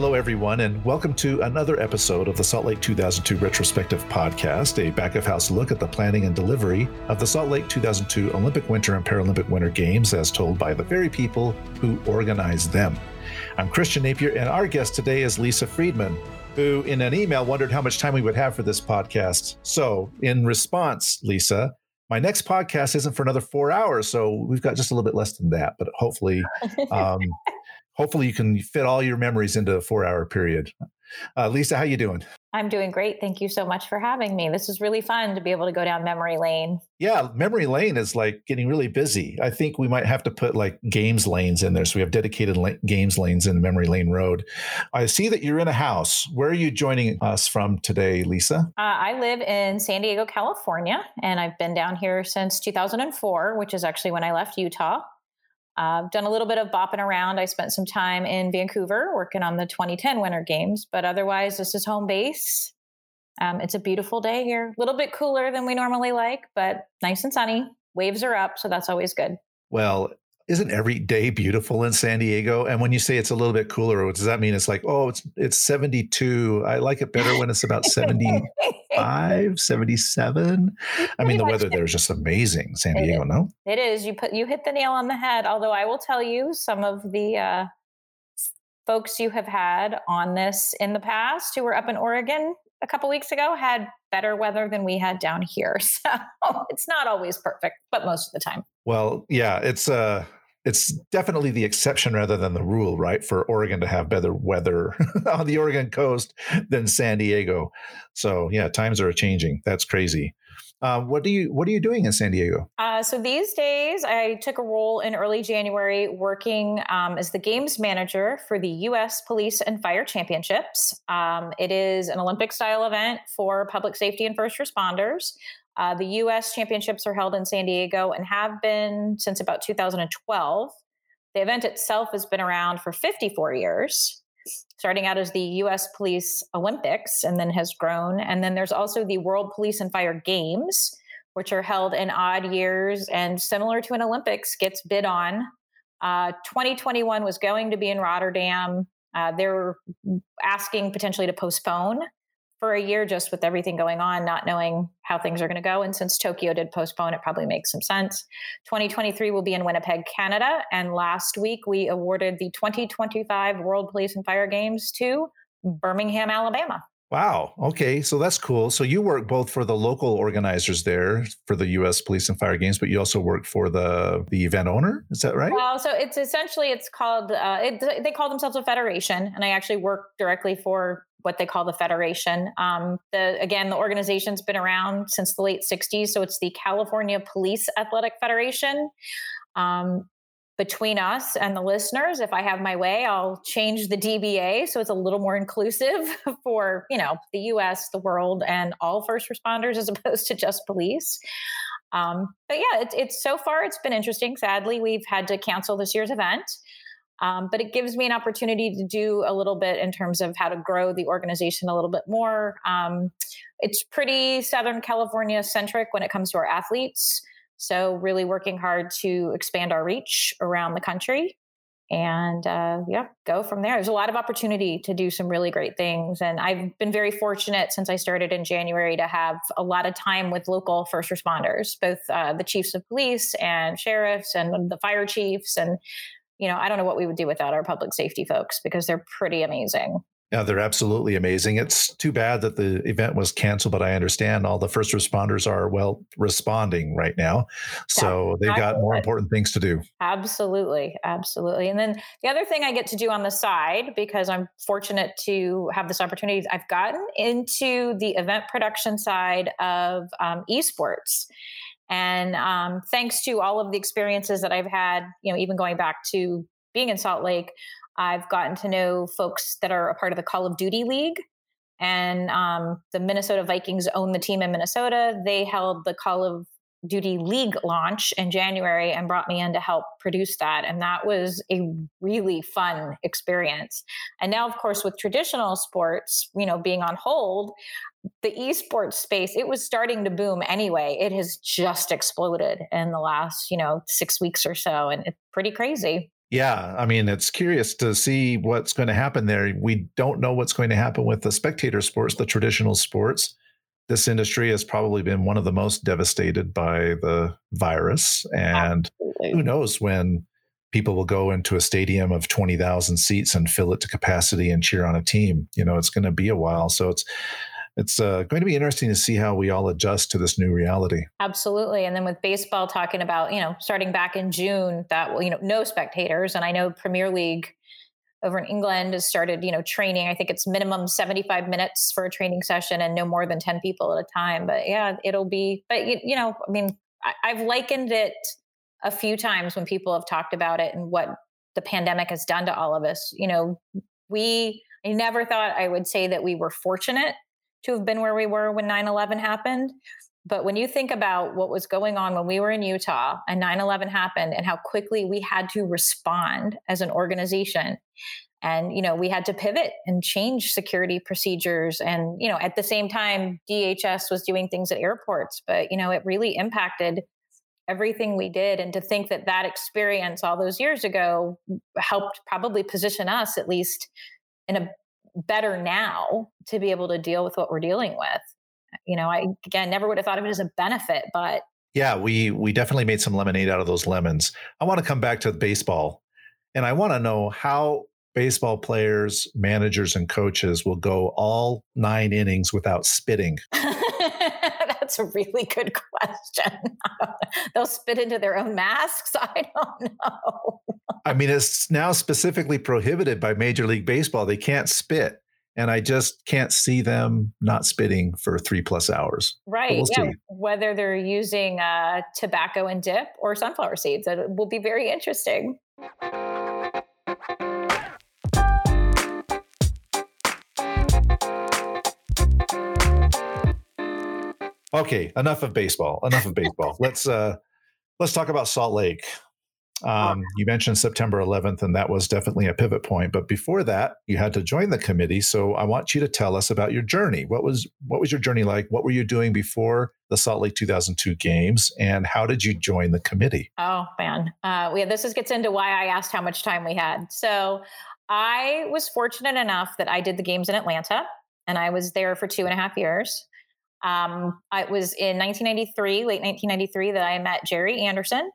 Hello, everyone, and welcome to another episode of the Salt Lake 2002 Retrospective Podcast, a back of house look at the planning and delivery of the Salt Lake 2002 Olympic Winter and Paralympic Winter Games as told by the very people who organized them. I'm Christian Napier, and our guest today is Lisa Friedman, who in an email wondered how much time we would have for this podcast. So, in response, Lisa, my next podcast isn't for another four hours, so we've got just a little bit less than that. But hopefully, um, hopefully you can fit all your memories into a four-hour period. Uh, Lisa, how you doing? I'm doing great. Thank you so much for having me. This is really fun to be able to go down memory lane. Yeah, memory lane is like getting really busy. I think we might have to put like games lanes in there. So we have dedicated la- games lanes in memory lane road. I see that you're in a house. Where are you joining us from today, Lisa? Uh, I live in San Diego, California, and I've been down here since 2004, which is actually when I left Utah. I've uh, done a little bit of bopping around. I spent some time in Vancouver working on the 2010 Winter Games, but otherwise, this is home base. Um, it's a beautiful day here. A little bit cooler than we normally like, but nice and sunny. Waves are up, so that's always good. Well, isn't every day beautiful in San Diego? And when you say it's a little bit cooler, what does that mean it's like, oh, it's it's 72? I like it better when it's about 75, 77. I mean, the weather there is just amazing, San Diego, no? It is. You put you hit the nail on the head. Although I will tell you, some of the uh, folks you have had on this in the past who were up in Oregon a couple weeks ago had better weather than we had down here. So it's not always perfect, but most of the time. Well, yeah, it's uh it's definitely the exception rather than the rule, right? For Oregon to have better weather on the Oregon coast than San Diego. So yeah, times are changing. That's crazy. Uh, what do you What are you doing in San Diego? Uh, so these days, I took a role in early January working um, as the games manager for the U.S. Police and Fire Championships. Um, it is an Olympic style event for public safety and first responders. Uh, the U.S. championships are held in San Diego and have been since about 2012. The event itself has been around for 54 years, starting out as the U.S. Police Olympics and then has grown. And then there's also the World Police and Fire Games, which are held in odd years and similar to an Olympics, gets bid on. Uh, 2021 was going to be in Rotterdam. Uh, they're asking potentially to postpone for a year just with everything going on, not knowing how things are going to go. And since Tokyo did postpone, it probably makes some sense. 2023 will be in Winnipeg, Canada. And last week we awarded the 2025 World Police and Fire Games to Birmingham, Alabama. Wow. Okay. So that's cool. So you work both for the local organizers there for the U.S. Police and Fire Games, but you also work for the the event owner. Is that right? Well, so it's essentially it's called uh, it, they call themselves a federation, and I actually work directly for what they call the federation. Um, the again, the organization's been around since the late '60s, so it's the California Police Athletic Federation. Um, between us and the listeners, if I have my way, I'll change the DBA so it's a little more inclusive for you know the U.S., the world, and all first responders as opposed to just police. Um, but yeah, it's, it's so far it's been interesting. Sadly, we've had to cancel this year's event. Um, but it gives me an opportunity to do a little bit in terms of how to grow the organization a little bit more. Um, it's pretty Southern California centric when it comes to our athletes. So, really working hard to expand our reach around the country and uh, yeah, go from there. There's a lot of opportunity to do some really great things. And I've been very fortunate since I started in January to have a lot of time with local first responders, both uh, the chiefs of police and sheriffs and the fire chiefs and you know, I don't know what we would do without our public safety folks because they're pretty amazing. Yeah, they're absolutely amazing. It's too bad that the event was canceled, but I understand all the first responders are well responding right now. So yeah, they've got more important things to do. Absolutely. Absolutely. And then the other thing I get to do on the side, because I'm fortunate to have this opportunity, I've gotten into the event production side of um, esports. And um, thanks to all of the experiences that I've had, you know, even going back to being in Salt Lake, I've gotten to know folks that are a part of the Call of Duty League. And um, the Minnesota Vikings own the team in Minnesota. They held the Call of Duty League launch in January and brought me in to help produce that. And that was a really fun experience. And now, of course, with traditional sports, you know, being on hold, the esports space, it was starting to boom anyway. It has just exploded in the last, you know, six weeks or so. And it's pretty crazy. Yeah, I mean, it's curious to see what's going to happen there. We don't know what's going to happen with the spectator sports, the traditional sports. This industry has probably been one of the most devastated by the virus. And Absolutely. who knows when people will go into a stadium of 20,000 seats and fill it to capacity and cheer on a team. You know, it's going to be a while. So it's, it's uh, going to be interesting to see how we all adjust to this new reality. Absolutely. And then with baseball talking about, you know, starting back in June, that, you know, no spectators. And I know Premier League over in England has started, you know, training. I think it's minimum 75 minutes for a training session and no more than 10 people at a time. But yeah, it'll be, but, you, you know, I mean, I, I've likened it a few times when people have talked about it and what the pandemic has done to all of us. You know, we, I never thought I would say that we were fortunate to have been where we were when 9 11 happened. But when you think about what was going on when we were in Utah and 9 11 happened and how quickly we had to respond as an organization, and you know we had to pivot and change security procedures and you know at the same time dhs was doing things at airports but you know it really impacted everything we did and to think that that experience all those years ago helped probably position us at least in a better now to be able to deal with what we're dealing with. You know, I again never would have thought of it as a benefit, but yeah, we we definitely made some lemonade out of those lemons. I want to come back to baseball, and I want to know how baseball players, managers, and coaches will go all nine innings without spitting. That's a really good question. They'll spit into their own masks. I don't know. I mean, it's now specifically prohibited by Major League Baseball. They can't spit. And I just can't see them not spitting for three plus hours. Right. We'll yeah. See. Whether they're using uh, tobacco and dip or sunflower seeds, it will be very interesting. Okay, enough of baseball. Enough of baseball. let's uh let's talk about Salt Lake. Um, you mentioned September 11th, and that was definitely a pivot point. But before that, you had to join the committee. So I want you to tell us about your journey. What was what was your journey like? What were you doing before the Salt Lake 2002 games, and how did you join the committee? Oh man, uh, yeah, this is, gets into why I asked how much time we had. So I was fortunate enough that I did the games in Atlanta, and I was there for two and a half years. Um, it was in 1993, late 1993, that I met Jerry Anderson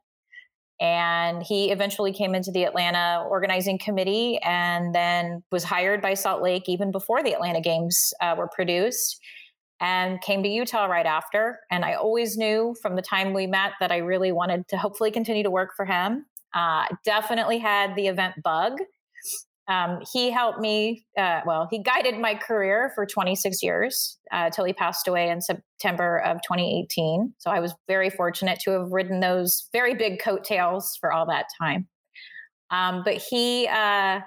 and he eventually came into the Atlanta organizing committee and then was hired by Salt Lake even before the Atlanta games uh, were produced and came to Utah right after. And I always knew from the time we met that I really wanted to hopefully continue to work for him. Uh, definitely had the event bug um, he helped me, uh, well, he guided my career for 26 years uh, till he passed away in September of 2018. So I was very fortunate to have ridden those very big coattails for all that time. Um, but he, uh,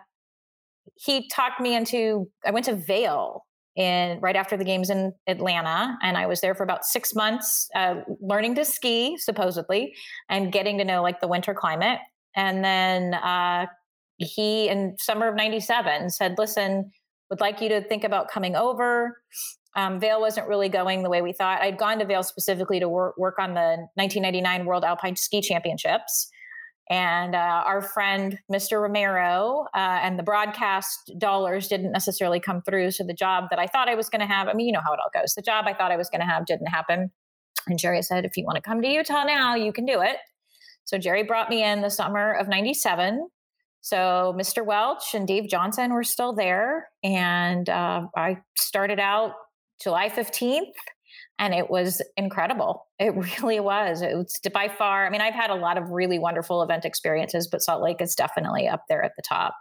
he talked me into, I went to Vail in right after the games in Atlanta, and I was there for about six months, uh, learning to ski supposedly, and getting to know like the winter climate. And then uh, he in summer of 97 said listen would like you to think about coming over um, wasn't really going the way we thought. I'd gone to Vail specifically to work, work on the 1999 World Alpine Ski Championships. And uh, our friend, Mr. Romero, uh, and the broadcast dollars didn't necessarily come through. So the job that I thought I was going to have, I mean, you know how it all goes. The job I thought I was going to have didn't happen. And Jerry said, if you want to come to Utah now, you can do it. So Jerry brought me in the summer of 97 so Mr. Welch and Dave Johnson were still there. And uh, I started out July 15th and it was incredible. It really was. It was by far, I mean, I've had a lot of really wonderful event experiences, but Salt Lake is definitely up there at the top.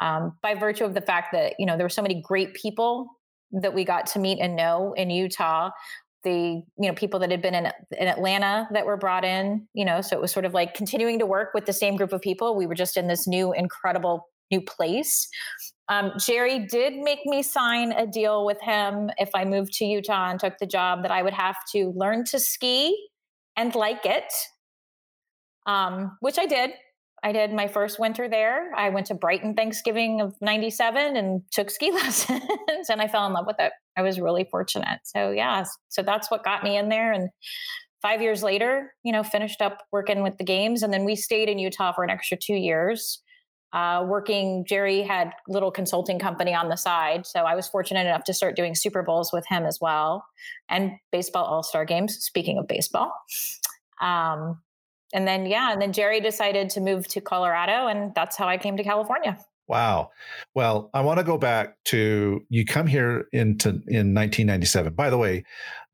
Um, by virtue of the fact that, you know, there were so many great people that we got to meet and know in Utah the you know people that had been in in Atlanta that were brought in you know so it was sort of like continuing to work with the same group of people. We were just in this new incredible new place. Um, Jerry did make me sign a deal with him if I moved to Utah and took the job that I would have to learn to ski and like it um, which I did I did my first winter there. I went to Brighton Thanksgiving of 97 and took ski lessons and I fell in love with it. I was really fortunate. So, yeah, so that's what got me in there. And five years later, you know, finished up working with the games. And then we stayed in Utah for an extra two years. Uh, working, Jerry had little consulting company on the side, so I was fortunate enough to start doing Super Bowls with him as well, and baseball All Star games. Speaking of baseball, um, and then yeah, and then Jerry decided to move to Colorado, and that's how I came to California. Wow. Well, I want to go back to you come here into in 1997. By the way,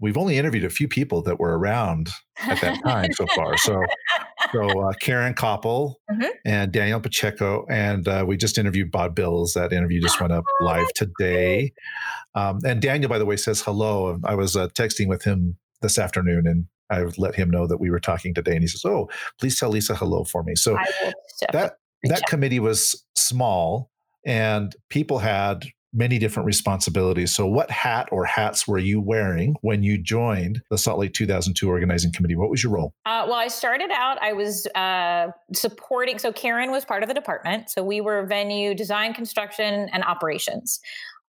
we've only interviewed a few people that were around at that time so far. So, so uh, Karen Koppel mm-hmm. and Daniel Pacheco, and uh, we just interviewed Bob Bills. That interview just went up oh, live today. Um, and Daniel, by the way, says hello. I was uh, texting with him this afternoon, and I let him know that we were talking today, and he says, "Oh, please tell Lisa hello for me." So that that committee was small and people had many different responsibilities. So, what hat or hats were you wearing when you joined the Salt Lake 2002 organizing committee? What was your role? Uh, well, I started out, I was uh, supporting, so Karen was part of the department. So, we were venue design, construction, and operations.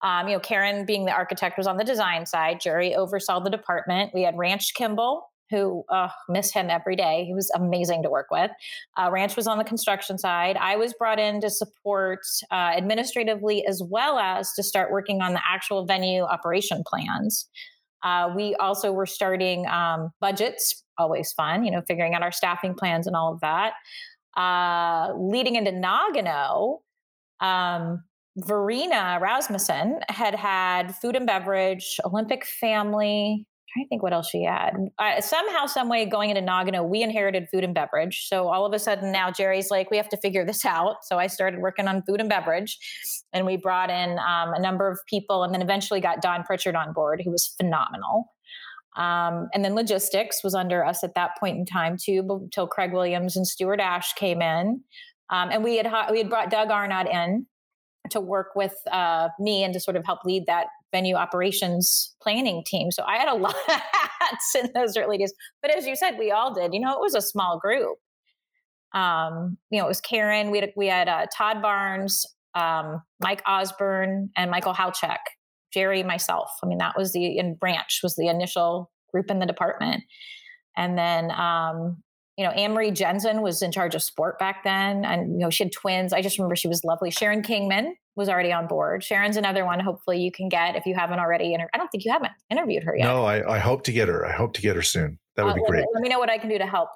Um, you know, Karen being the architect was on the design side. Jerry oversaw the department. We had Ranch Kimball, who uh, miss him every day. He was amazing to work with. Uh, Ranch was on the construction side. I was brought in to support uh, administratively as well as to start working on the actual venue operation plans. Uh, we also were starting um, budgets, always fun, you know, figuring out our staffing plans and all of that. Uh, leading into Nagano, um, Verena Rasmussen had had food and beverage, Olympic family, to think what else she had. Uh, somehow, some way, going into Nagano, we inherited food and beverage. So all of a sudden now Jerry's like, we have to figure this out. So I started working on food and beverage, and we brought in um, a number of people, and then eventually got Don Pritchard on board, who was phenomenal. Um, and then logistics was under us at that point in time too, until Craig Williams and Stuart Ash came in, um, and we had we had brought Doug Arnott in to work with uh, me and to sort of help lead that venue operations planning team. So I had a lot of hats in those early days. But as you said, we all did. You know, it was a small group. Um, you know, it was Karen. We had we had uh, Todd Barnes, um, Mike Osborne, and Michael Halchek, Jerry, myself. I mean, that was the and Branch was the initial group in the department. And then um, you know, Anne Marie Jensen was in charge of sport back then. And, you know, she had twins. I just remember she was lovely. Sharon Kingman was already on board. Sharon's another one, hopefully you can get if you haven't already. Inter- I don't think you haven't interviewed her yet. No, I, I hope to get her. I hope to get her soon. That would uh, be great. Let me know what I can do to help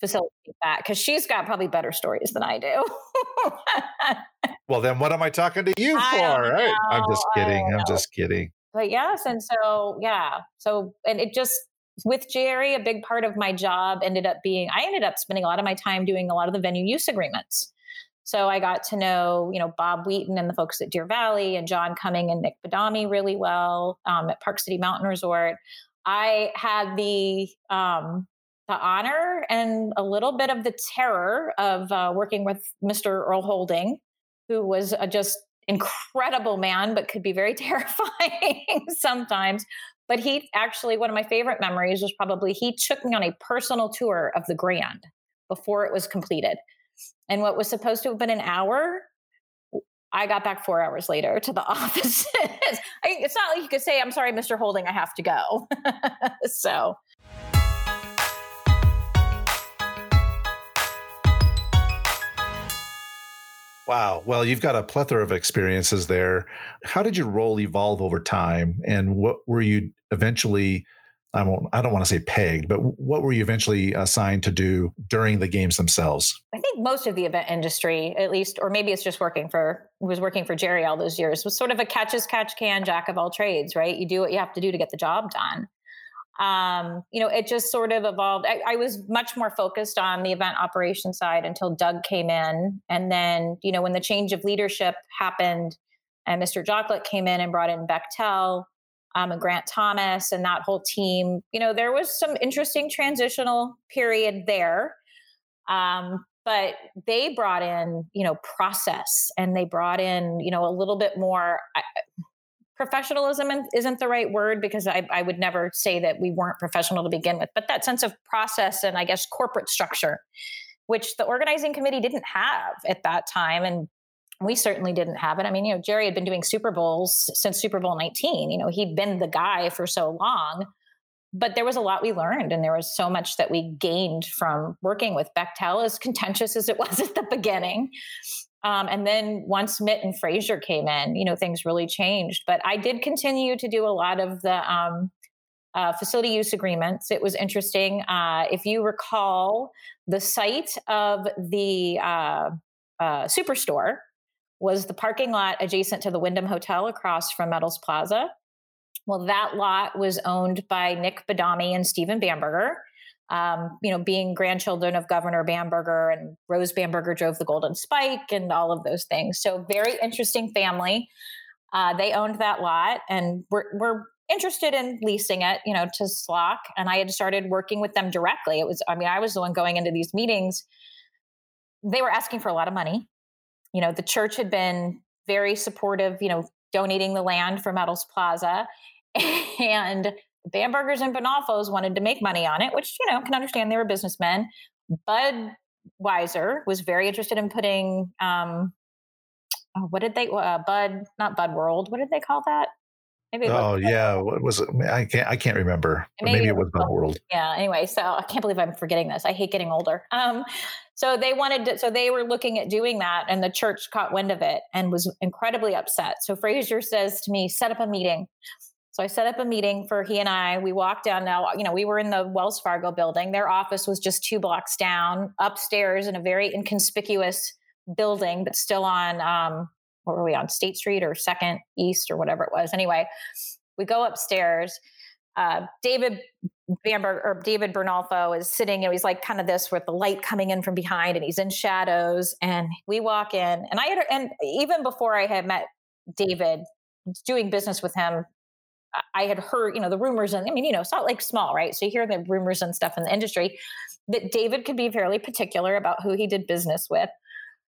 facilitate that because she's got probably better stories than I do. well, then what am I talking to you for? Right? I'm just kidding. I'm just kidding. But yes. And so, yeah. So, and it just, with Jerry, a big part of my job ended up being I ended up spending a lot of my time doing a lot of the venue use agreements. So I got to know, you know, Bob Wheaton and the folks at Deer Valley and John Cumming and Nick Badami really well um, at Park City Mountain Resort. I had the um, the honor and a little bit of the terror of uh, working with Mr. Earl Holding, who was a just incredible man, but could be very terrifying sometimes. But he actually, one of my favorite memories was probably he took me on a personal tour of the Grand before it was completed. And what was supposed to have been an hour, I got back four hours later to the office. it's not like you could say, I'm sorry, Mr. Holding, I have to go. so Wow. Well, you've got a plethora of experiences there. How did your role evolve over time, and what were you eventually? I won't. I don't want to say pegged, but what were you eventually assigned to do during the games themselves? I think most of the event industry, at least, or maybe it's just working for was working for Jerry all those years, was sort of a catch as catch can, jack of all trades, right? You do what you have to do to get the job done um, you know, it just sort of evolved. I, I, was much more focused on the event operation side until Doug came in. And then, you know, when the change of leadership happened and Mr. Joklik came in and brought in Bechtel um, and Grant Thomas and that whole team, you know, there was some interesting transitional period there. Um, but they brought in, you know, process and they brought in, you know, a little bit more professionalism isn't the right word because I, I, would never say that we weren't professional to begin with, but that sense of process and I guess corporate structure, which the organizing committee didn't have at that time. And we certainly didn't have it. I mean, you know, Jerry had been doing Super Bowls since Super Bowl 19. You know, he'd been the guy for so long. but there was a lot we learned and there was so much that we gained from working with Bechtel, as contentious as it was at the beginning. Um, and then once Mitt and Fraser came in, you know, things really changed. But I did continue to do a lot of the um, uh, facility use agreements. It was interesting. Uh, if you recall, the site of the uh, uh superstore was the parking lot adjacent to the Wyndham Hotel across from Medals Plaza. Well, that lot was owned by Nick Badami and Stephen Bamberger. Um, you know, being grandchildren of Governor Bamberger and Rose Bamberger drove the Golden Spike and all of those things. So, very interesting family. Uh, they owned that lot and were, were interested in leasing it, you know, to SLOC. And I had started working with them directly. It was, I mean, I was the one going into these meetings. They were asking for a lot of money. You know, the church had been very supportive, you know, donating the land for Medals Plaza and Bambergers and Bonalfos wanted to make money on it, which, you know, can understand they were businessmen. Bud Weiser was very interested in putting, um, oh, what did they, uh, Bud, not Bud World, what did they call that? Maybe oh yeah, what was it? I can't I can't remember. Maybe, maybe, it was Bud World. Yeah. Anyway, so I can't believe I'm forgetting this. I hate getting older. Um, so they wanted to, so they were looking at doing that, and the church caught wind of it and was incredibly upset. So Fraser says to me, "Set up a meeting." So I set up a meeting for he and I. We walked down now, you know, we were in the Wells Fargo building. Their office was just two blocks down, upstairs in a very inconspicuous building, but still on um, what were we on State Street or Second East or whatever it was. Anyway, we go upstairs. Uh, David Bamberg or David Bernalfo is sitting, and he's like kind of this with the light coming in from behind and he's in shadows. And we walk in, and I had, and even before I had met David, doing business with him I had heard, you know, the rumors, and I mean, you know, it's not like small, right? So you hear the rumors and stuff in the industry that David could be fairly particular about who he did business with.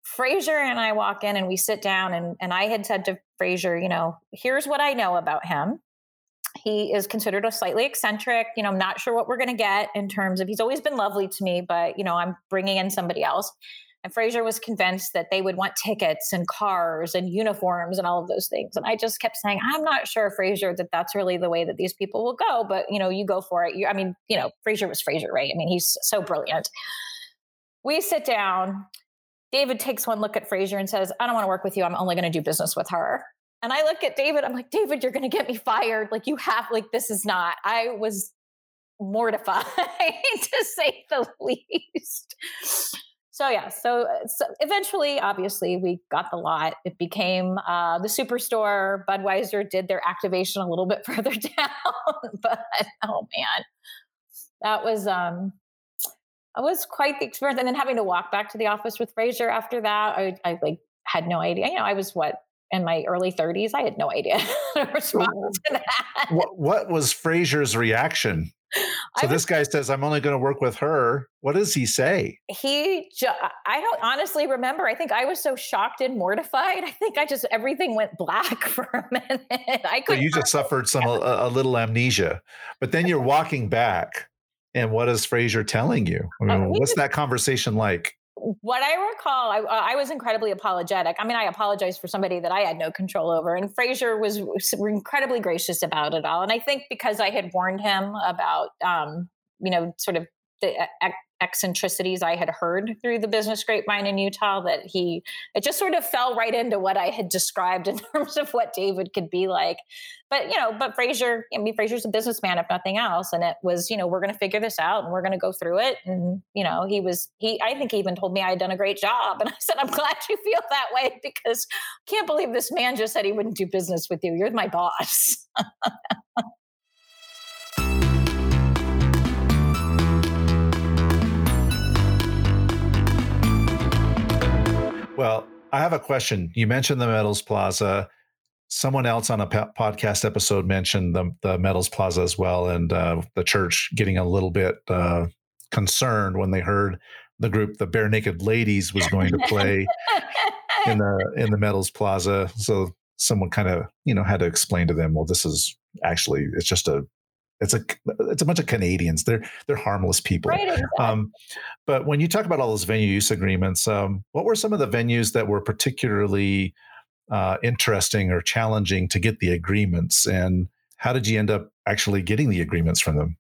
Fraser and I walk in and we sit down, and, and I had said to Fraser, you know, here's what I know about him. He is considered a slightly eccentric. You know, I'm not sure what we're going to get in terms of he's always been lovely to me, but, you know, I'm bringing in somebody else. And Fraser was convinced that they would want tickets and cars and uniforms and all of those things. And I just kept saying, I'm not sure, Fraser, that that's really the way that these people will go. But you know, you go for it. You, I mean, you know, Fraser was Fraser, right? I mean, he's so brilliant. We sit down. David takes one look at Fraser and says, I don't want to work with you. I'm only going to do business with her. And I look at David, I'm like, David, you're going to get me fired. Like, you have, like, this is not. I was mortified to say the least so yeah so, so, eventually obviously we got the lot it became uh, the superstore budweiser did their activation a little bit further down but oh man that was um it was quite the experience and then having to walk back to the office with fraser after that i, I like had no idea you know i was what in my early 30s i had no idea respond to that what, what was fraser's reaction so this guy says, I'm only going to work with her. What does he say? He, ju- I don't honestly remember. I think I was so shocked and mortified. I think I just, everything went black for a minute. I could. So you just suffered some, a, a, little amnesia, but then you're walking back. And what is Fraser telling you? I mean, what's that conversation like? what I recall, I, uh, I, was incredibly apologetic. I mean, I apologized for somebody that I had no control over, and Fraser was incredibly gracious about it all. And I think because I had warned him about, um, you know, sort of the eccentricities I had heard through the business grapevine in Utah that he it just sort of fell right into what I had described in terms of what David could be like. But you know, but Fraser, I mean Fraser's a businessman if nothing else. And it was, you know, we're gonna figure this out and we're gonna go through it. And, you know, he was he I think he even told me I had done a great job. And I said, I'm glad you feel that way because I can't believe this man just said he wouldn't do business with you. You're my boss. Well, I have a question. You mentioned the Medals Plaza. Someone else on a podcast episode mentioned the, the Medals Plaza as well, and uh, the church getting a little bit uh, concerned when they heard the group, the Barenaked Ladies, was going to play in the in the Metals Plaza. So someone kind of you know had to explain to them, well, this is actually it's just a it's a it's a bunch of Canadians. They're they're harmless people. Right, exactly. um, but when you talk about all those venue use agreements, um, what were some of the venues that were particularly uh, interesting or challenging to get the agreements, and how did you end up actually getting the agreements from them?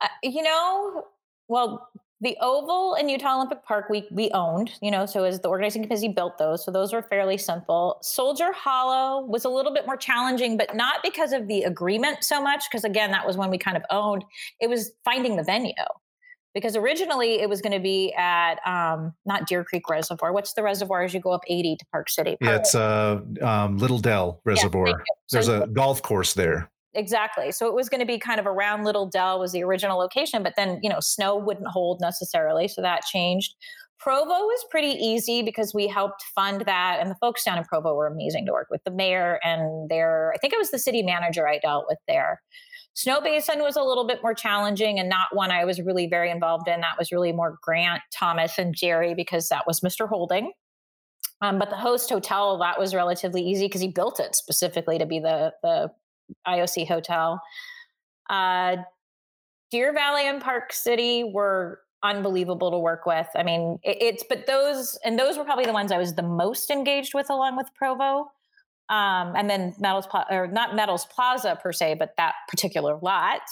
uh, you know, well, the oval and utah olympic park we we owned you know so as the organizing committee built those so those were fairly simple. Soldier hollow was a little bit more challenging but not because of the agreement so much because again that was when we kind of owned. It was finding the venue because originally it was going to be at um, not deer creek reservoir. What's the reservoir as you go up 80 to park city? Yeah, it's uh, um, little dell reservoir. yeah, there's so, a golf course there exactly. So it was going to be kind of around Little Dell was the original location, but then you know snow wouldn't hold necessarily, so that changed. Provo was pretty easy because we helped fund that, and the folks down in Provo were amazing to work with. The mayor and their, I think it was the city manager I dealt with there. Snowbasin was a little bit more challenging and not one I was really very involved in. That was really more Grant, Thomas, and Jerry because that was Mr. Holding. Um, but the host hotel that was relatively easy because he built it specifically to be the the IOC hotel. Uh, Deer Valley and Park City were unbelievable to work with. I mean, it, it's but those and those were probably the ones I was the most engaged with, along with Provo. Um, and then Medals or not Medals Plaza per se, but that particular lot.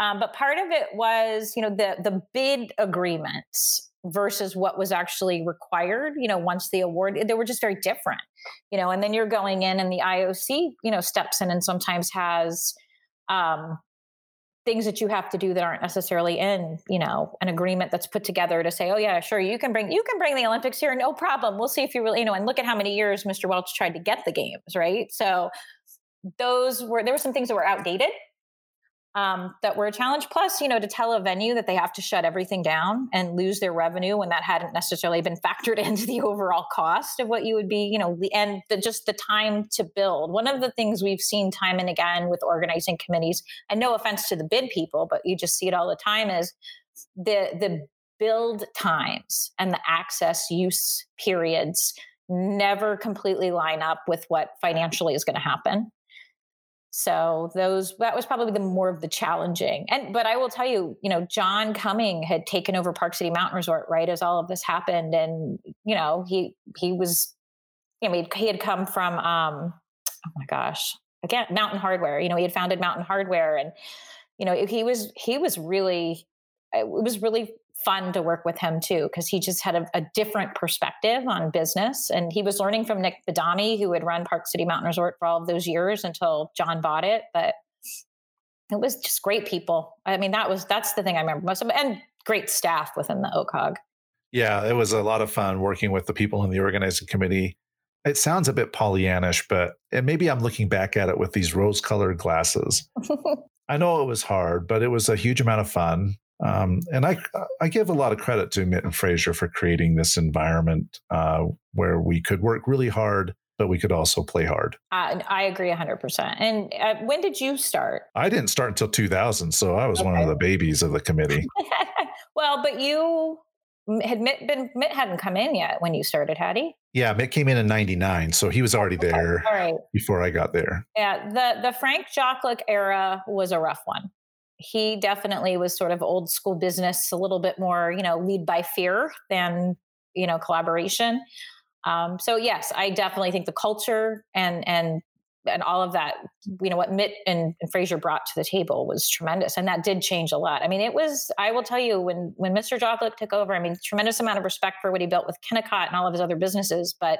Um, but part of it was, you know, the the bid agreements versus what was actually required you know once the award they were just very different you know and then you're going in and the ioc you know steps in and sometimes has um things that you have to do that aren't necessarily in you know an agreement that's put together to say oh yeah sure you can bring you can bring the olympics here no problem we'll see if you really you know and look at how many years mr welch tried to get the games right? So those were there were some things that were outdated um, that were a challenge. Plus, you know, to tell a venue that they have to shut everything down and lose their revenue when that hadn't necessarily been factored into the overall cost of what you would be, you know, and the, just the time to build. One of the things we've seen time and again with organizing committees, and no offense to the bid people, but you just see it all the time, is the the build times and the access use periods never completely line up with what financially is going to happen so those that was probably the more of the challenging. And but I will tell you, you know, John Cumming had taken over Park City Mountain Resort right as all of this happened, and you know he he was, you know, he had come from um, oh my gosh, again Mountain Hardwear. You know, he had founded Mountain Hardwear, and you know he was he was really it was really fun to work with him too because he just had a, a, different perspective on business. And he was learning from nick badami who had run park city mountain resort for all of those years until john bought it. But it was just great people. I mean that was that's the thing i remember most of and great staff within the ocog yeah it was a lot of fun working with the people in the organizing committee. It sounds a bit pollyannish but and maybe i'm looking back at it with these rose colored glasses. I know it was hard, but it was a huge amount of fun. Um, and I, I give a lot of credit to Mitt and Fraser for creating this environment uh, where we could work really hard, but we could also play hard. Uh, I agree 100%. And uh, when did you start? I didn't start until 2000. So I was okay. one of the babies of the committee. well, but you had Mitt been, Mitt hadn't come in yet when you started, had he? Yeah, Mitt came in in 99. So he was already there okay. before I got there. Yeah. The, the Frank Joklik era was a rough one he definitely was sort of old school business, a little bit more, you know, lead by fear than, you know, collaboration. Um, so yes, I definitely think the culture and and and all of that, you know, what Mitt and, and Fraser brought to the table was tremendous, and that did change a lot. I mean, it was. I will tell you, when when Mr. Joklik took over, I mean, tremendous amount of respect for what he built with Kennecott and all of his other businesses, but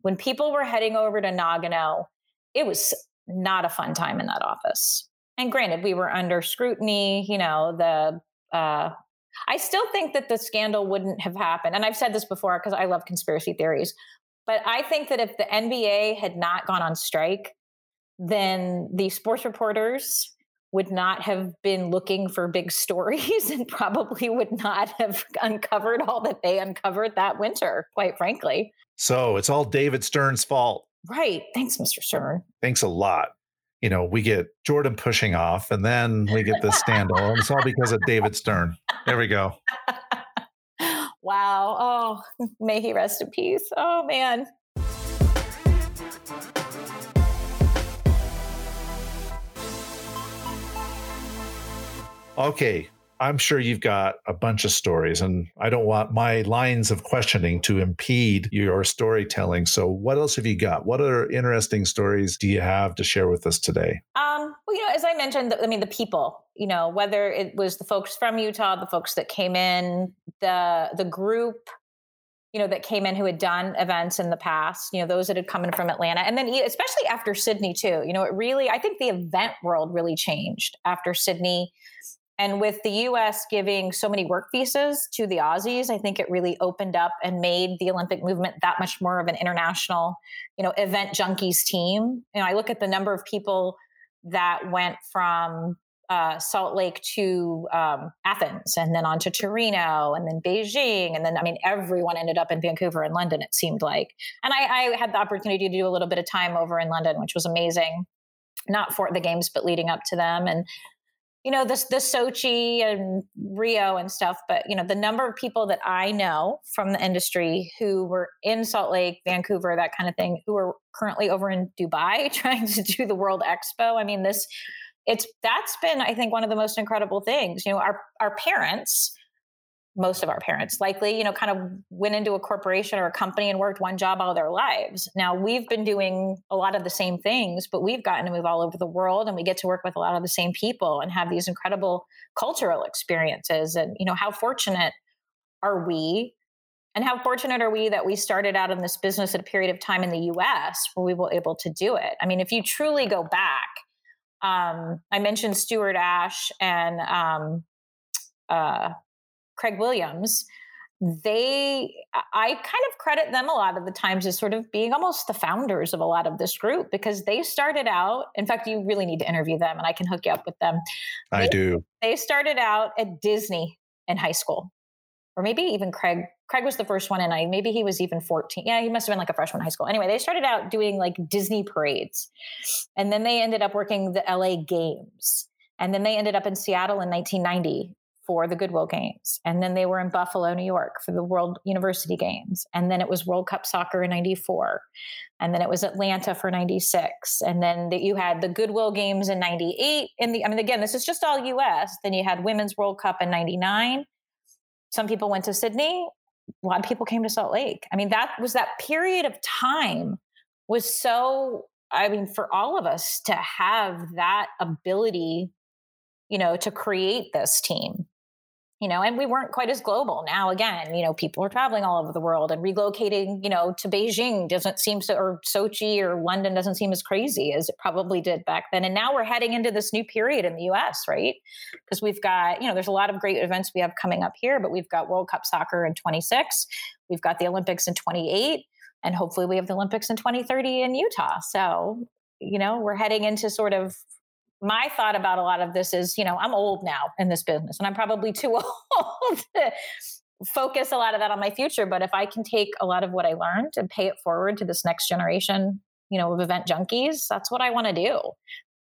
when people were heading over to Nagano, it was not a fun time in that office and granted we were under scrutiny you know the uh, i still think that the scandal wouldn't have happened and i've said this before because i love conspiracy theories but i think that if the nba had not gone on strike then the sports reporters would not have been looking for big stories and probably would not have uncovered all that they uncovered that winter quite frankly. So it's all david stern's fault. Right. Thanks mr stern. Thanks a lot you know, we get Jordan pushing off and then we get this scandal. and it's all because of David Stern. There we go. Wow. Oh, may he rest in peace. Oh, man. Okay. I'm sure you've got a bunch of stories, and I don't want my lines of questioning to impede your storytelling. So, what else have you got? What other interesting stories do you have to share with us today? Um, well, you know, as I mentioned, I mean, the people. You know, whether it was the folks from Utah, the folks that came in, the the group you know that came in who had done events in the past you know those that had come in from atlanta and then especially after sydney too you know it really i think the event world really changed after sydney and with the US giving so many work visas to the Aussies, I think it really opened up and made the Olympic movement that much more of an international, you know, event junkies team. You know, I look at the number of people that went from uh, Salt Lake to um, Athens and then on to Torino and then Beijing. And then, I mean, everyone ended up in Vancouver and London, it seemed like. And I, I had the opportunity to do a little bit of time over in London, which was amazing not for the games but leading up to them and you know, this the Sochi and Rio and stuff, but you know, the number of people that I know from the industry who were in Salt Lake, Vancouver, that kind of thing, who are currently over in Dubai trying to do the World Expo. I mean, this it's that's been, I think, one of the most incredible things. You know, our our parents most of our parents likely you know kind of went into a corporation or a company and worked one job all their lives. Now we've been doing a lot of the same things but we've gotten to move all over the world and we get to work with a lot of the same people and have these incredible cultural experiences and you know how fortunate are we and how fortunate are we that we started out in this business at a period of time in the us where we were able to do it. I mean if you truly go back um, i mentioned stuart ash and um, uh, Craig Williams, they i kind of credit them a lot of the times as sort of being almost the founders of a lot of this group because they started out in fact you really need to interview them and i can hook you up with them. I they, do. they started out at disney in high school or maybe even craig craig was the first one and i maybe he was even 14 yeah he must have been like a freshman in high school. Anyway they started out doing like disney parades and then they ended up working the la games and then they ended up in seattle in 1990 for the Goodwill Games. And then they were in Buffalo, New York for the World University Games. And then it was World Cup Soccer in 94. And then it was Atlanta for 96. And then the, you had the Goodwill Games in 98. In the, I mean, again, this is just all US. Then you had Women's World Cup in 99. Some people went to Sydney. A lot of people came to Salt Lake. I mean, that was that period of time was so, I mean, for all of us to have that ability you know to create this team you know and we weren't quite as global. Now again you know people are traveling all over the world and relocating you know to beijing doesn't seem so or sochi or london doesn't seem as crazy as it probably did back then. And now we're heading into this new period in the us right? Because we've got you know there's a lot of great events we have coming up here but we've got world cup soccer in 26 we've got the olympics in 28 and hopefully we have the olympics in 2030 in utah. So you know we're heading into sort of my thought about a lot of this is, you know, I'm old now in this business and I'm probably too old to focus a lot of that on my future. But if I can take a lot of what I learned and pay it forward to this next generation, you know, of event junkies, that's what I want to do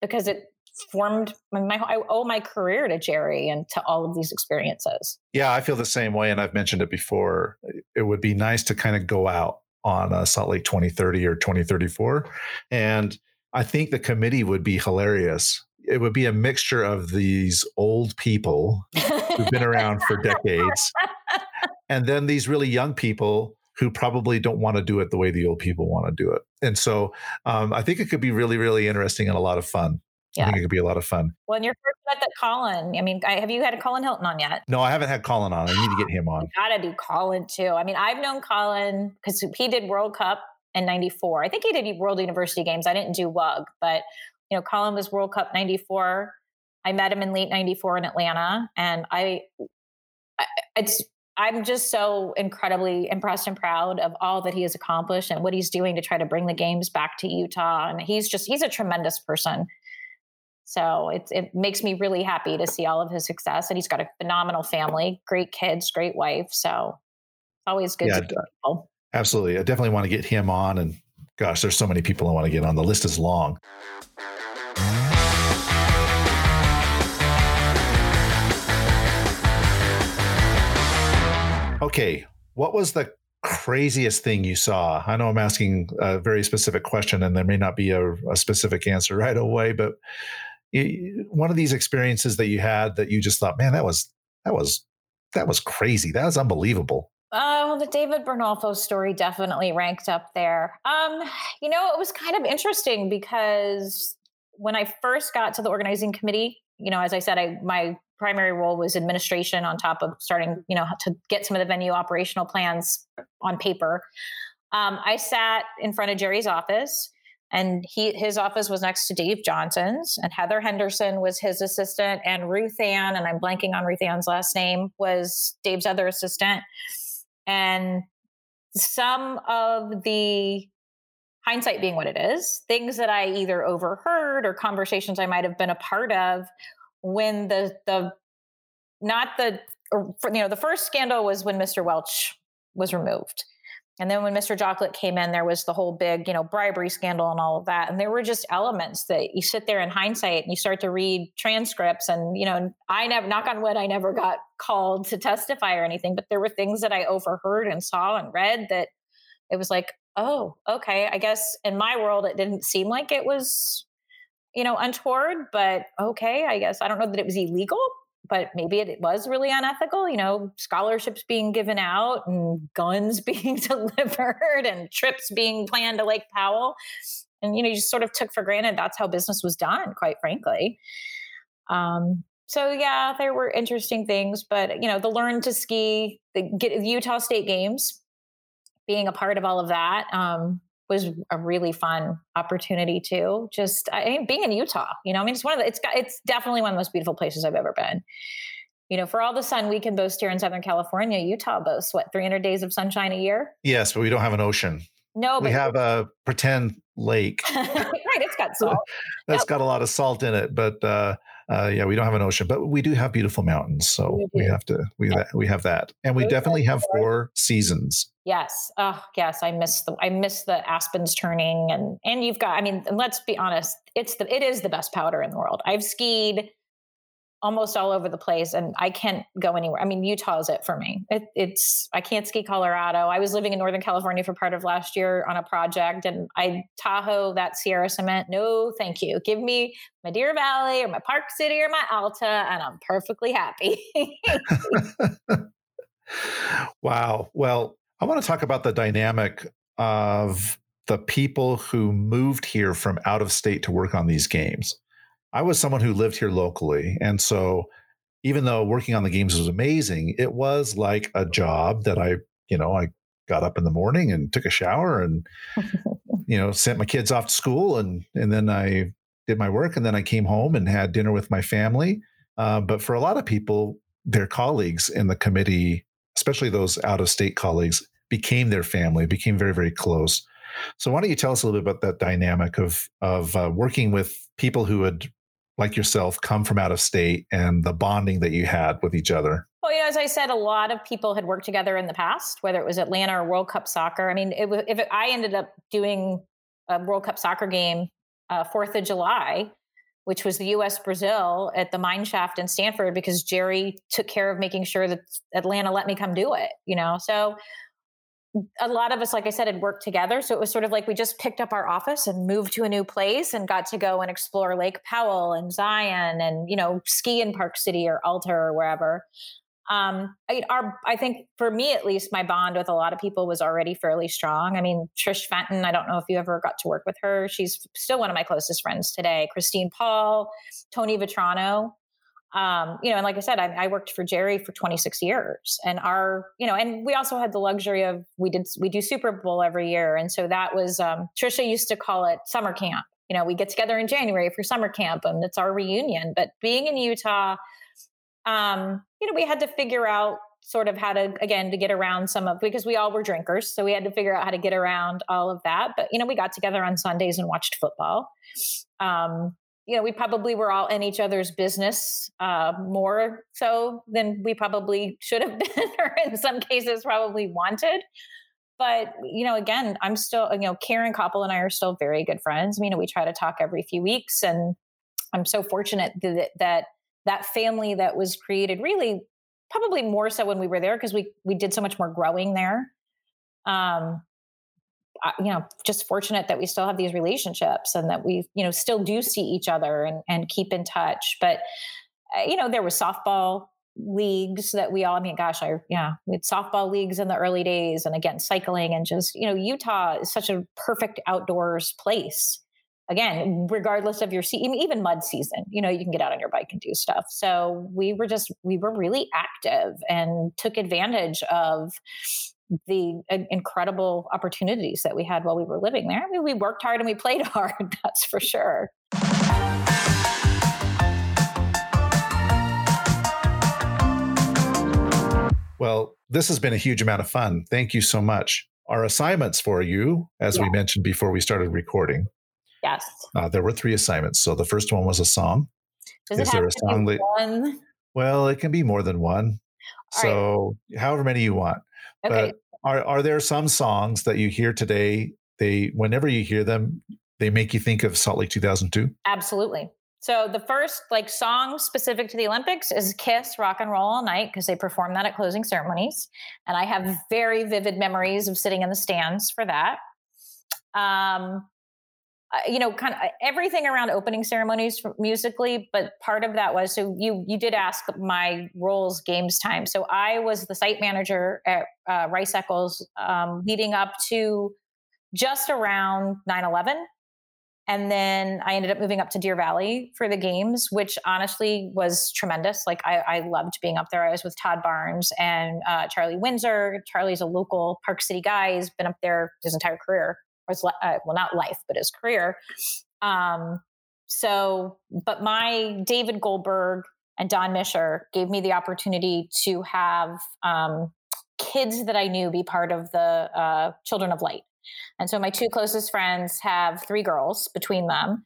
because it formed my I owe my career to Jerry and to all of these experiences. Yeah, I feel the same way and I've mentioned it before. It would be nice to kind of go out on a Salt Lake 2030 or 2034 and I think the committee would be hilarious it would be a mixture of these old people who've been around for decades and then these really young people who probably don't want to do it the way the old people want to do it. And so um, I think it could be really, really interesting and a lot of fun. Yeah. I think it could be a lot of fun. Well, and you're fortunate that Colin, I mean, have you had a Colin Hilton on yet? No, I haven't had Colin on. I need to get him on. gotta do Colin too. I mean, I've known Colin because he did World Cup in 94. I think he did World University Games. I didn't do WUG, but you know, Colin was World Cup 94. I met him in late 94 in Atlanta and I, I it's I'm just so incredibly impressed and proud of all that he has accomplished and what he's doing to try to bring the games back to Utah. And he's just, he's a tremendous person. So it, it makes me really happy to see all of his success. And he's got a phenomenal family, great kids, great wife. So it's always good yeah, to people. Absolutely. I definitely want to get him on. And gosh, there's so many people I want to get on. The list is long. Okay, what was the craziest thing you saw? I know I'm asking a very specific question and there may not be a, a specific answer right away, but one of these experiences that you had that you just thought, man, that was that was that was crazy. That was unbelievable. Oh, the David Bernolfo story definitely ranked up there. Um, you know, it was kind of interesting because when I first got to the organizing committee, you know, as I said, I my primary role was administration on top of starting, you know, to get some of the venue operational plans on paper. Um, I sat in front of Jerry's office and he his office was next to Dave Johnson's and Heather Henderson was his assistant and Ruth Ann and I'm blanking on Ruth Ann's last name was Dave's other assistant and some of the hindsight being what it is things that I either overheard or conversations I might have been a part of when the the not the er, or, you know the first scandal was when Mr. Welch was removed and then when Mr. Joklik came in, there was the whole big, you know, bribery scandal and all of that. And there were just elements that you sit there in hindsight and you start to read transcripts. And, you know, I never, knock on wood, I never got called to testify or anything, but there were things that I overheard and saw and read that it was like, oh, okay. I guess in my world, it didn't seem like it was, you know, untoward, but okay. I guess I don't know that it was illegal, but maybe it was really unethical you know scholarships being given out and guns being delivered and trips being planned to lake powell. And you know you just sort of took for granted that's how business was done quite frankly. Um, so yeah there were interesting things but you know the learn to ski the, get, the utah state games being a part of all of that um, was a really fun opportunity too. Just I mean, being in Utah, you know, I mean, it's one of the, it's got, it's definitely one of the most beautiful places I've ever been. You know, for all the sun we can boast here in Southern California, Utah boasts what 300 days of sunshine a year. Yes, but we don't have an ocean. No, we have a pretend lake. right, it's got salt. That's yep. got a lot of salt in it, but uh, uh, yeah, we don't have an ocean, but we do have beautiful mountains, so we, we have to we yeah. we have that, and we definitely have four seasons. Yes, oh yes, I miss the I miss the aspens turning, and and you've got. I mean, let's be honest, it's the it is the best powder in the world. I've skied almost all over the place and I can't go anywhere. I mean, Utah is it for me. It, it's I can't ski Colorado. I was living in Northern California for part of last year on a project and I Tahoe that Sierra cement. No, thank you. Give me my Deer Valley or my Park City or my Alta and I'm perfectly happy. wow. Well, I want to talk about the dynamic of the people who moved here from out of state to work on these games. I was someone who lived here locally. And so even though working on the games was amazing, it was like a job that I, you know, I got up in the morning and took a shower and, you know, sent my kids off to school and, and then I did my work and then I came home and had dinner with my family. Uh, but for a lot of people, their colleagues in the committee, especially those out of state colleagues, became their family, became very, very close. So why don't you tell us a little bit about that dynamic of of uh, working with people who had like yourself come from out of state and the bonding that you had with each other? Well, you know, as I said, a lot of people had worked together in the past, whether it was Atlanta or World Cup soccer. I mean, it, if it, I ended up doing a World Cup soccer game, uh, Fourth of July, which was the U.S. Brazil at the mine shaft in Stanford, because Jerry took care of making sure that Atlanta let me come do it. You know, so a lot of us, like I said, had worked together. So it was sort of like we just picked up our office and moved to a new place and got to go and explore Lake Powell and Zion and, you know, ski in Park City or Alta or wherever. Um, I, our, I think for me at least, my bond with a lot of people was already fairly strong. I mean, Trish Fenton, I don't know if you ever got to work with her. She's still one of my closest friends today. Christine Paul, Tony Vitrano, um, you know, and like I said, I, I, worked for Jerry for 26 years, and our, you know, and we also had the luxury of we did we do Super Bowl every year, and so that was um, Trisha used to call it summer camp. You know, we get together in January for summer camp, and it's our reunion. But being in Utah, um, you know, we had to figure out sort of how to again to get around some of because we all were drinkers so we had to figure out how to get around all of that but you know we got together on sundays and watched football um, you know, we probably were all in each other's business uh, more so than we probably should have been, or in some cases probably wanted. But you know, again, I'm still, you know, Karen Koppel and I are still very good friends. I mean, we try to talk every few weeks, and I'm so fortunate that that that family that was created really probably more so when we were there because we we did so much more growing there. Um, you know just fortunate that we still have these relationships and that we you know still do see each other and, and keep in touch but uh, you know there was softball leagues that we all, I mean, gosh, I, yeah, we had softball leagues in the early days and again, cycling and just, you know, Utah is such a perfect outdoors place. Again, regardless of your season, even mud season, you know, you can get out on your bike and do stuff. So we were just, we were really active and took advantage of the incredible opportunities that we had while we were living there. I mean, we worked hard and we played hard, that's for sure. Well, this has been a huge amount of fun. Thank you so much. Our assignments for you, as yeah. we mentioned before we started recording. Yes. Uh, there were three assignments. So the first one was a song. Does Is there a song that, one? Well, it can be more than one. All so right. however many you want. Okay. But are are there some songs that you hear today? They whenever you hear them, they make you think of Salt Lake 2002. Absolutely. So the first like song specific to the Olympics is Kiss Rock and Roll All Night because they perform that at closing ceremonies. And I have very vivid memories of sitting in the stands for that. Um, you know, kind of everything around opening ceremonies musically, but part of that was so you you did ask my roles games time. So I was the site manager at uh, Rice Eccles um, leading up to just around 9 11 and then I ended up moving up to Deer Valley for the games, which honestly was tremendous. Like I, I loved being up there. I was with Todd Barnes and uh, Charlie Windsor. Charlie's a local Park City guy. He's been up there his entire career, or his, uh, well, not life, but his career. Um, so, but my David Goldberg and Don Mischer gave me the opportunity to have um, kids that I knew be part of the uh, Children of Light. And so my two closest friends have three girls between them.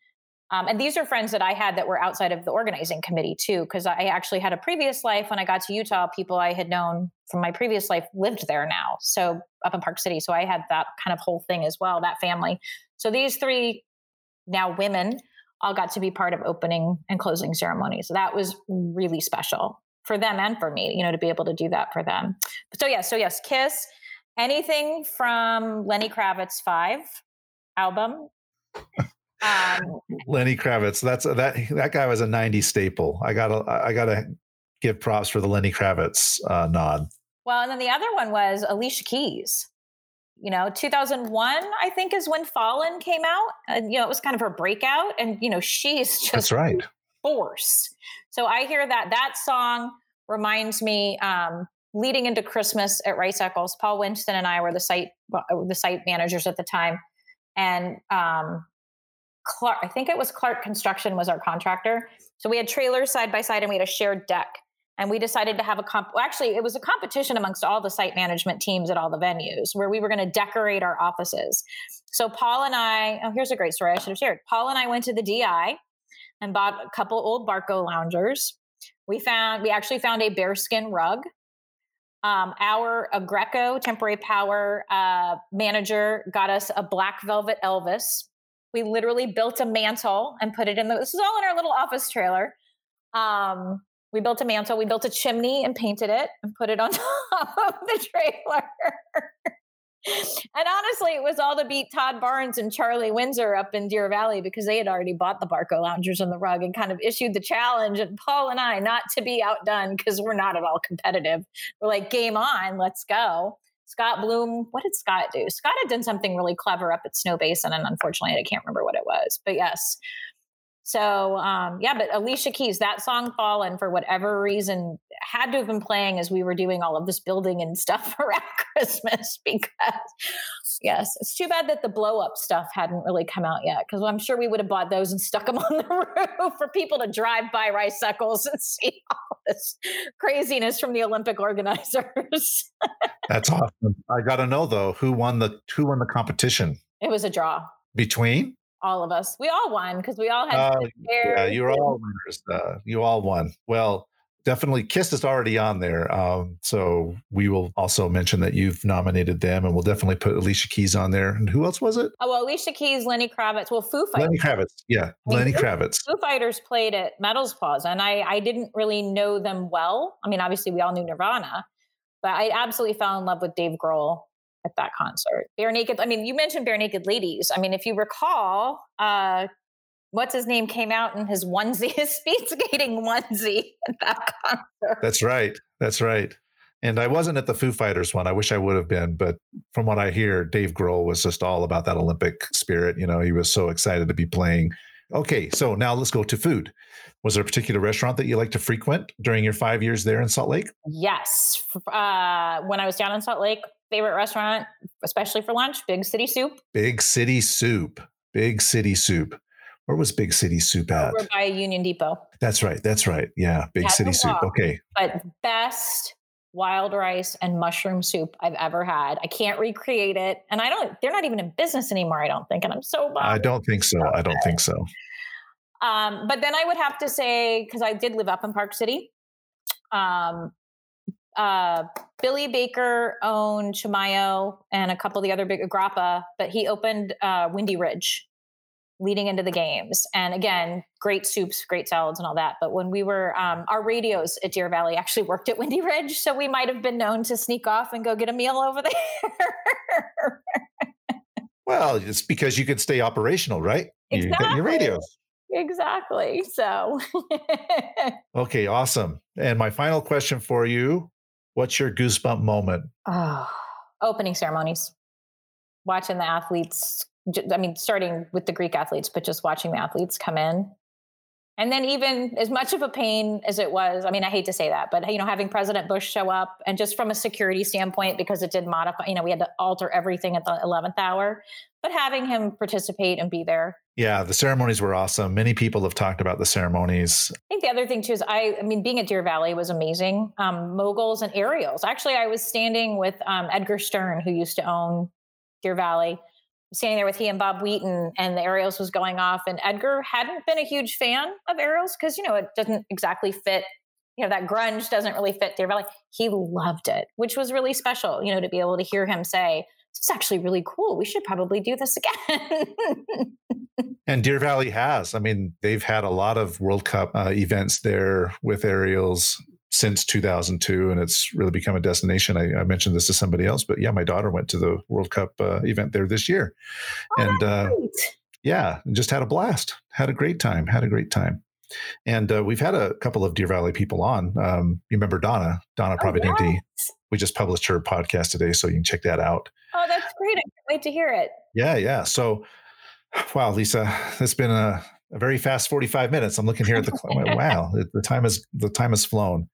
Um, and these are friends that I had that were outside of the organizing committee too, because I actually had a previous life when I got to Utah. People I had known from my previous life lived there now, so up in Park City. So I had that kind of whole thing as well, that family. So these three now women all got to be part of opening and closing ceremonies. So that was really special for them and for me, you know, to be able to do that for them. So yeah, so yes, Kiss anything from Lenny Kravitz Five album. Um, Lenny Kravitz, that's that that guy was a '90s staple. I gotta I gotta give props for the Lenny Kravitz uh, nod. Well, and then the other one was Alicia Keys. You know, 2001, I think, is when Fallen came out. And, you know, it was kind of her breakout. And, you know, she's just That's right. force. So I hear that. That song reminds me um, leading into Christmas at Rice Eccles, Paul Winston and I were the site the site managers at the time, and um, Clark, I think it was Clark Construction was our contractor. So we had trailers side by side, and we had a shared deck. And we decided to have a comp. Well, actually, it was a competition amongst all the site management teams at all the venues where we were going to decorate our offices. So Paul and I. Oh, here's a great story I should have shared. Paul and I went to the DI and bought a couple old Barcaloungers. We found we actually found a bearskin rug um, our Aggreko temporary power uh, manager got us a black velvet Elvis. We literally built a mantle and put it in the. This is all in our little office trailer. Um, we built a mantle. We built a chimney and painted it and put it on top of the trailer and honestly, it was all to beat Todd Barnes and Charlie Windsor up in Deer Valley because they had already bought the Barcaloungers and the rug and kind of issued the challenge. And Paul and I, not to be outdone because we're not at all competitive, we're like, game on, let's go. Scott Bloom, what did Scott do? Scott had done something really clever up at Snowbasin, and unfortunately, I can't remember what it was. But yes, so um, yeah, but Alicia Keys, that song "Fallen" for whatever reason had to have been playing as we were doing all of this building and stuff around Christmas. Because yes, it's too bad that the blow up stuff hadn't really come out yet. Because I'm sure we would have bought those and stuck them on the roof for people to drive by Rice Eccles and see all this craziness from the Olympic organizers. That's awesome. I got to know though, who won the who won the competition? It was a draw between all of us. We all won because we all had. Uh, yeah, you're all winners. Uh, you all won. Well, definitely Kiss is already on there. Um, so we will also mention that you've nominated them, and we'll definitely put Alicia Keys on there. And who else was it? Oh, well, Alicia Keys, Lenny Kravitz. Well, Foo Fighters. Lenny Kravitz. Yeah, I mean, Lenny Kravitz. Foo Fighters played at Medals Plaza, and I I didn't really know them well. I mean, obviously we all knew Nirvana, but I absolutely fell in love with Dave Grohl at that concert. Barenaked. I mean, you mentioned Barenaked Ladies. I mean, if you recall, uh, what's his name came out in his onesie, his speed skating onesie at that concert. That's right. That's right. And I wasn't at the Foo Fighters one. I wish I would have been, but from what I hear, Dave Grohl was just all about that Olympic spirit. You know, he was so excited to be playing. Okay, so now let's go to food. Was there a particular restaurant that you like to frequent during your five years there in Salt Lake? Yes. Uh, when I was down in Salt Lake, favorite restaurant, especially for lunch, Big City Soup. Big City Soup. Big City Soup. Where was Big City Soup at? Over by Union Depot. That's right. That's right. Yeah, Big City Soup. Okay. But best wild rice and mushroom soup I've ever had. I can't recreate it. And I don't, they're not even in business anymore, I don't think. And I'm so bummed. I don't think so. I don't think so. Um, but then I would have to say, because I did live up in Park City, um, uh, Billy Baker owned Chimayo and a couple of the other big Grappa, but he opened uh, Windy Ridge leading into the games. And again, great soups, great salads, and all that. But when we were, um, our radios at Deer Valley actually worked at Windy Ridge. So we might have been known to sneak off and go get a meal over there. well, it's because you could stay operational, right? Exactly. You your radios. Exactly. So, okay, awesome. And my final question for you What's your goosebump moment? Oh, opening ceremonies. Watching the athletes I mean, starting with the Greek athletes, but just watching the athletes come in. And then, even as much of a pain as it was, I mean, I hate to say that, but you know, having President Bush show up, and just from a security standpoint, because it did modify, you know, we had to alter everything at the eleventh hour, but having him participate and be there. Yeah, the ceremonies were awesome. Many people have talked about the ceremonies. I think the other thing too is I, I mean, being at Deer Valley was amazing. Um, moguls and aerials. Actually, I was standing with um, Edgar Stern, who used to own Deer Valley standing there with he and Bob Wheaton, and the aerials was going off. And Edgar hadn't been a huge fan of aerials because you know it doesn't exactly fit. You know that grunge doesn't really fit Deer Valley. He loved it, which was really special. You know to be able to hear him say, "This is actually really cool. We should probably do this again." and Deer Valley has. I mean, they've had a lot of World Cup uh, events there with aerials since 2002 and it's really become a destination. I, I, mentioned this to somebody else but yeah my daughter went to the world cup uh, event there this year. Oh, and uh, yeah just had a blast. Had a great time. Had a great time. And uh, we've had a couple of deer valley people on. Um, you remember donna? Donna oh, yes. we just published her podcast today so you can check that out that's great i can't wait to hear it yeah yeah so wow lisa it's been a a very fast 45 minutes. I'm looking here at the clock. wow, the time has the time has flown.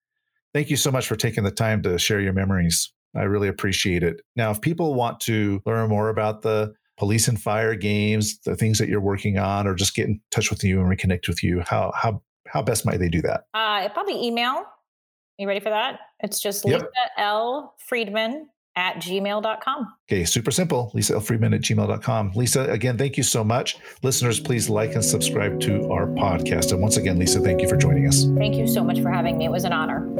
Thank you so much for taking the time to share your memories. I really appreciate it. Now, if people want to learn more about the police and fire games, the things that you're working on, or just get in touch with you and reconnect with you, how how how best might they do that? Uh, probably email. Are you ready for that? It's just yep. Lisa L. Friedman at gmail.com. Okay, super simple. Lisa L. Friedman at gmail.com. Lisa, again, thank you so much. Listeners, please like and subscribe to our podcast. And once again, Lisa, thank you for joining us. Thank you so much for having me. It was an honor.